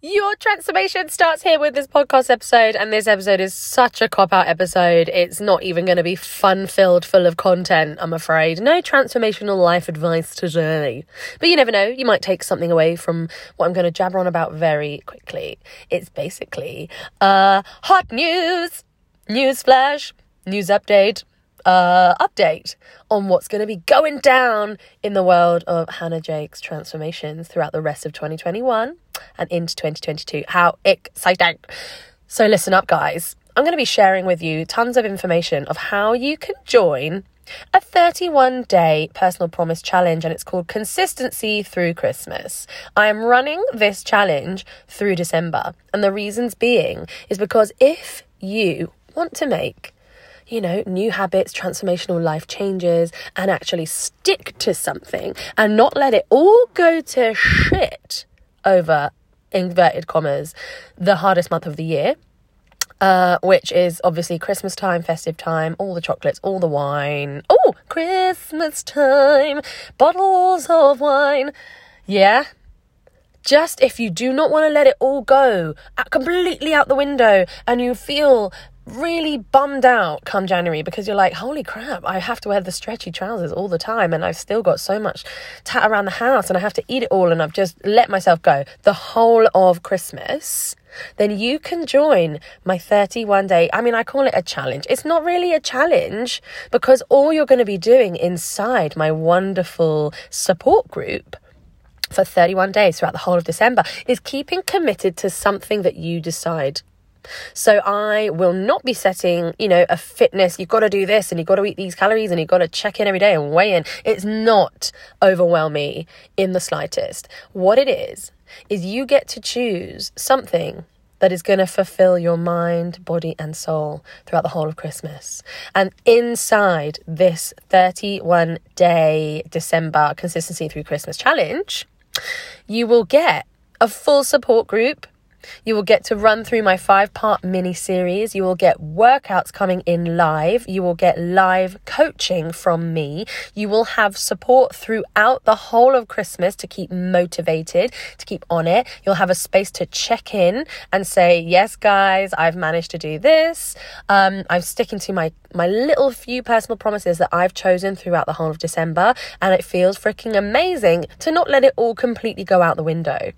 Your transformation starts here with this podcast episode, and this episode is such a cop out episode. It's not even going to be fun filled, full of content, I'm afraid. No transformational life advice today. But you never know, you might take something away from what I'm going to jabber on about very quickly. It's basically uh, hot news, news flash, news update, uh, update on what's going to be going down in the world of Hannah Jake's transformations throughout the rest of 2021 and into 2022. How exciting! So, listen up, guys. I'm going to be sharing with you tons of information of how you can join a 31 day personal promise challenge and it's called Consistency Through Christmas. I am running this challenge through December, and the reasons being is because if you want to make you know, new habits, transformational life changes, and actually stick to something and not let it all go to shit over inverted commas the hardest month of the year. Uh, which is obviously Christmas time, festive time, all the chocolates, all the wine. Oh, Christmas time, bottles of wine. Yeah. Just if you do not want to let it all go uh, completely out the window and you feel really bummed out come January because you're like, holy crap, I have to wear the stretchy trousers all the time and I've still got so much tat around the house and I have to eat it all and I've just let myself go the whole of Christmas. Then you can join my 31 day. I mean, I call it a challenge. It's not really a challenge because all you're going to be doing inside my wonderful support group for 31 days throughout the whole of December is keeping committed to something that you decide so I will not be setting, you know, a fitness, you've got to do this and you've got to eat these calories and you've got to check in every day and weigh in. It's not overwhelm me in the slightest. What it is, is you get to choose something that is going to fulfill your mind, body, and soul throughout the whole of Christmas. And inside this 31 day December consistency through Christmas challenge, you will get a full support group you will get to run through my five part mini series. You will get workouts coming in live. You will get live coaching from me. You will have support throughout the whole of Christmas to keep motivated, to keep on it. You'll have a space to check in and say, Yes, guys, I've managed to do this. Um, I'm sticking to my, my little few personal promises that I've chosen throughout the whole of December. And it feels freaking amazing to not let it all completely go out the window.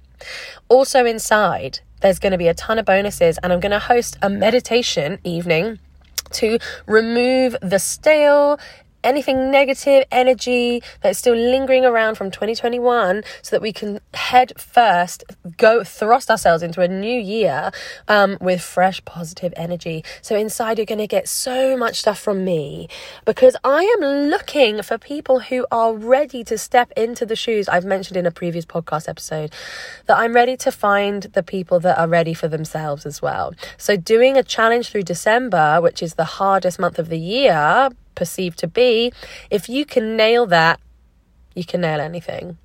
Also, inside, there's going to be a ton of bonuses, and I'm going to host a meditation evening to remove the stale anything negative energy that's still lingering around from 2021 so that we can head first go thrust ourselves into a new year um, with fresh positive energy. So inside you're going to get so much stuff from me because i am looking for people who are ready to step into the shoes i've mentioned in a previous podcast episode that i'm ready to find the people that are ready for themselves as well. So doing a challenge through december which is the hardest month of the year perceived to be, if you can nail that, you can nail anything.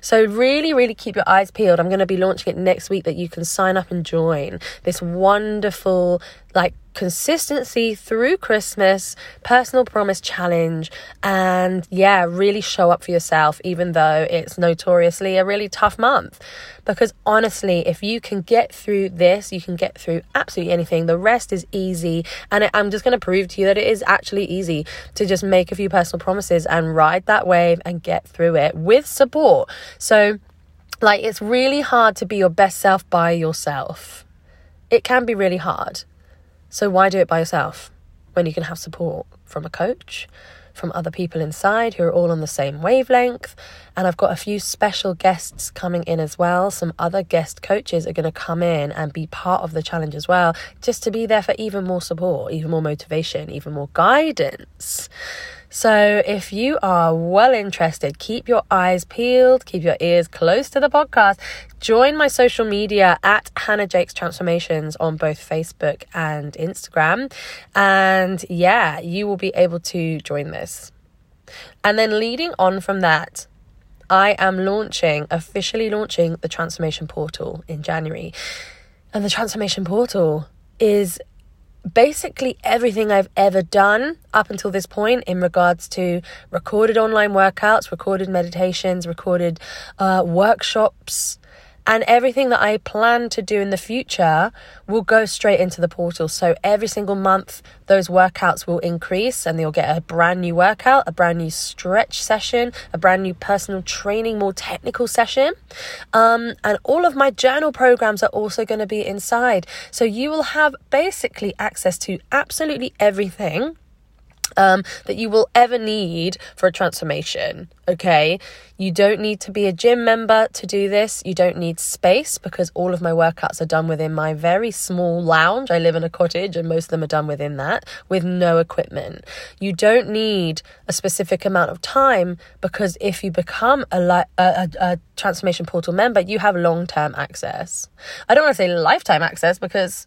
So, really, really keep your eyes peeled. I'm going to be launching it next week that you can sign up and join this wonderful, like, consistency through Christmas, personal promise challenge, and yeah, really show up for yourself, even though it's notoriously a really tough month. Because honestly, if you can get through this, you can get through absolutely anything. The rest is easy. And I'm just going to prove to you that it is actually easy to just make a few personal promises and ride that wave and get through it with support. So, like, it's really hard to be your best self by yourself. It can be really hard. So why do it by yourself when you can have support from a coach, from other people inside who are all on the same wavelength? And I've got a few special guests coming in as well. Some other guest coaches are going to come in and be part of the challenge as well, just to be there for even more support, even more motivation, even more guidance. So, if you are well interested, keep your eyes peeled, keep your ears close to the podcast. Join my social media at Hannah Jakes Transformations on both Facebook and Instagram. And yeah, you will be able to join this. And then, leading on from that, I am launching, officially launching the Transformation Portal in January. And the Transformation Portal is basically everything I've ever done up until this point in regards to recorded online workouts, recorded meditations, recorded uh, workshops, And everything that I plan to do in the future will go straight into the portal. So every single month, those workouts will increase and you'll get a brand new workout, a brand new stretch session, a brand new personal training, more technical session. Um, and all of my journal programs are also going to be inside. So you will have basically access to absolutely everything um, that you will ever need for a transformation. Okay, you don't need to be a gym member to do this. You don't need space because all of my workouts are done within my very small lounge. I live in a cottage and most of them are done within that with no equipment. You don't need a specific amount of time because if you become a, li- a, a, a transformation portal member, you have long term access. I don't want to say lifetime access because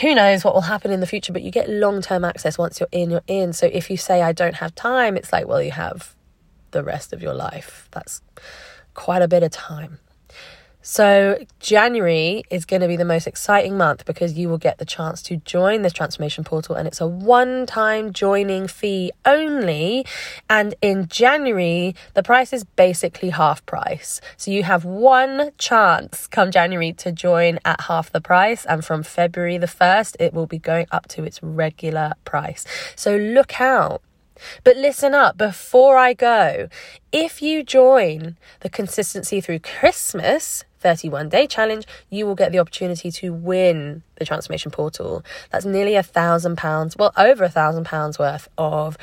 who knows what will happen in the future, but you get long term access once you're in, you're in. So if you say, I don't have time, it's like, well, you have the rest of your life. That's quite a bit of time. So, January is going to be the most exciting month because you will get the chance to join this transformation portal, and it's a one time joining fee only. And in January, the price is basically half price. So, you have one chance come January to join at half the price, and from February the 1st, it will be going up to its regular price. So, look out but listen up before I go. If you join the consistency through Christmas 31 day challenge, you will get the opportunity to win the transformation portal. That's nearly a thousand pounds, well, over a thousand pounds worth of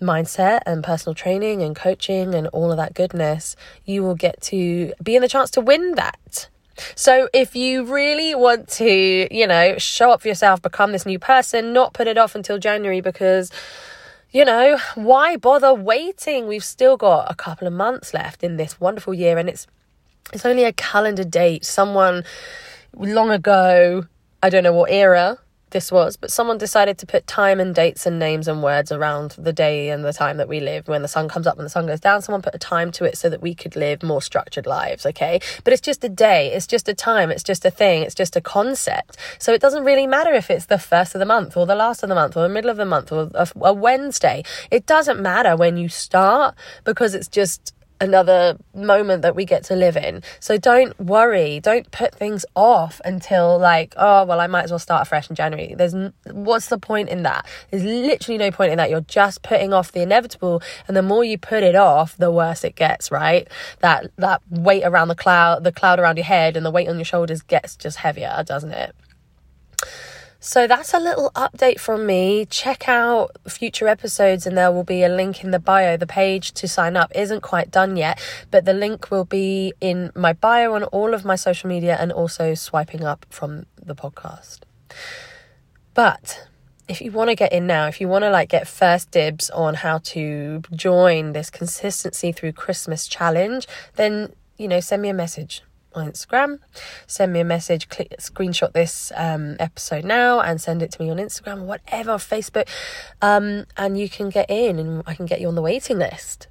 mindset and personal training and coaching and all of that goodness. You will get to be in the chance to win that. So if you really want to, you know, show up for yourself, become this new person, not put it off until January because you know, why bother waiting? We've still got a couple of months left in this wonderful year and it's it's only a calendar date. Someone long ago, I don't know what era this was, but someone decided to put time and dates and names and words around the day and the time that we live. When the sun comes up and the sun goes down, someone put a time to it so that we could live more structured lives, okay? But it's just a day, it's just a time, it's just a thing, it's just a concept. So it doesn't really matter if it's the first of the month or the last of the month or the middle of the month or a, Wednesday. It doesn't matter when you start because it's just another moment that we get to live in. So don't worry, don't put things off until like, oh, well, I might as well start afresh in January. There's what's the point in that? There's literally no point in that. You're just putting off the inevitable, and the more you put it off, the worse it gets, right? That that weight around the cloud, the cloud around your head, and the weight on your shoulders gets just heavier, doesn't it? So that's a little update from me. Check out future episodes, and there will be a link in the bio. The page to sign up isn't quite done yet, but the link will be in my bio on all of my social media and also swiping up from the podcast. But if you want to get in now, if you want to like get first dibs on how to join this consistency through Christmas challenge, then you know, send me a message on Instagram. Send me a message, click, screenshot this um, episode now and send it to me on Instagram or whatever, Facebook. Um, and you can get in and I can get you on the waiting list.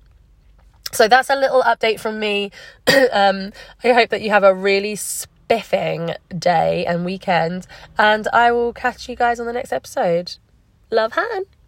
So that's a little update from me. um, I hope that you have a really spiffing day and weekend. And I will catch you guys on the next episode. Love, Han.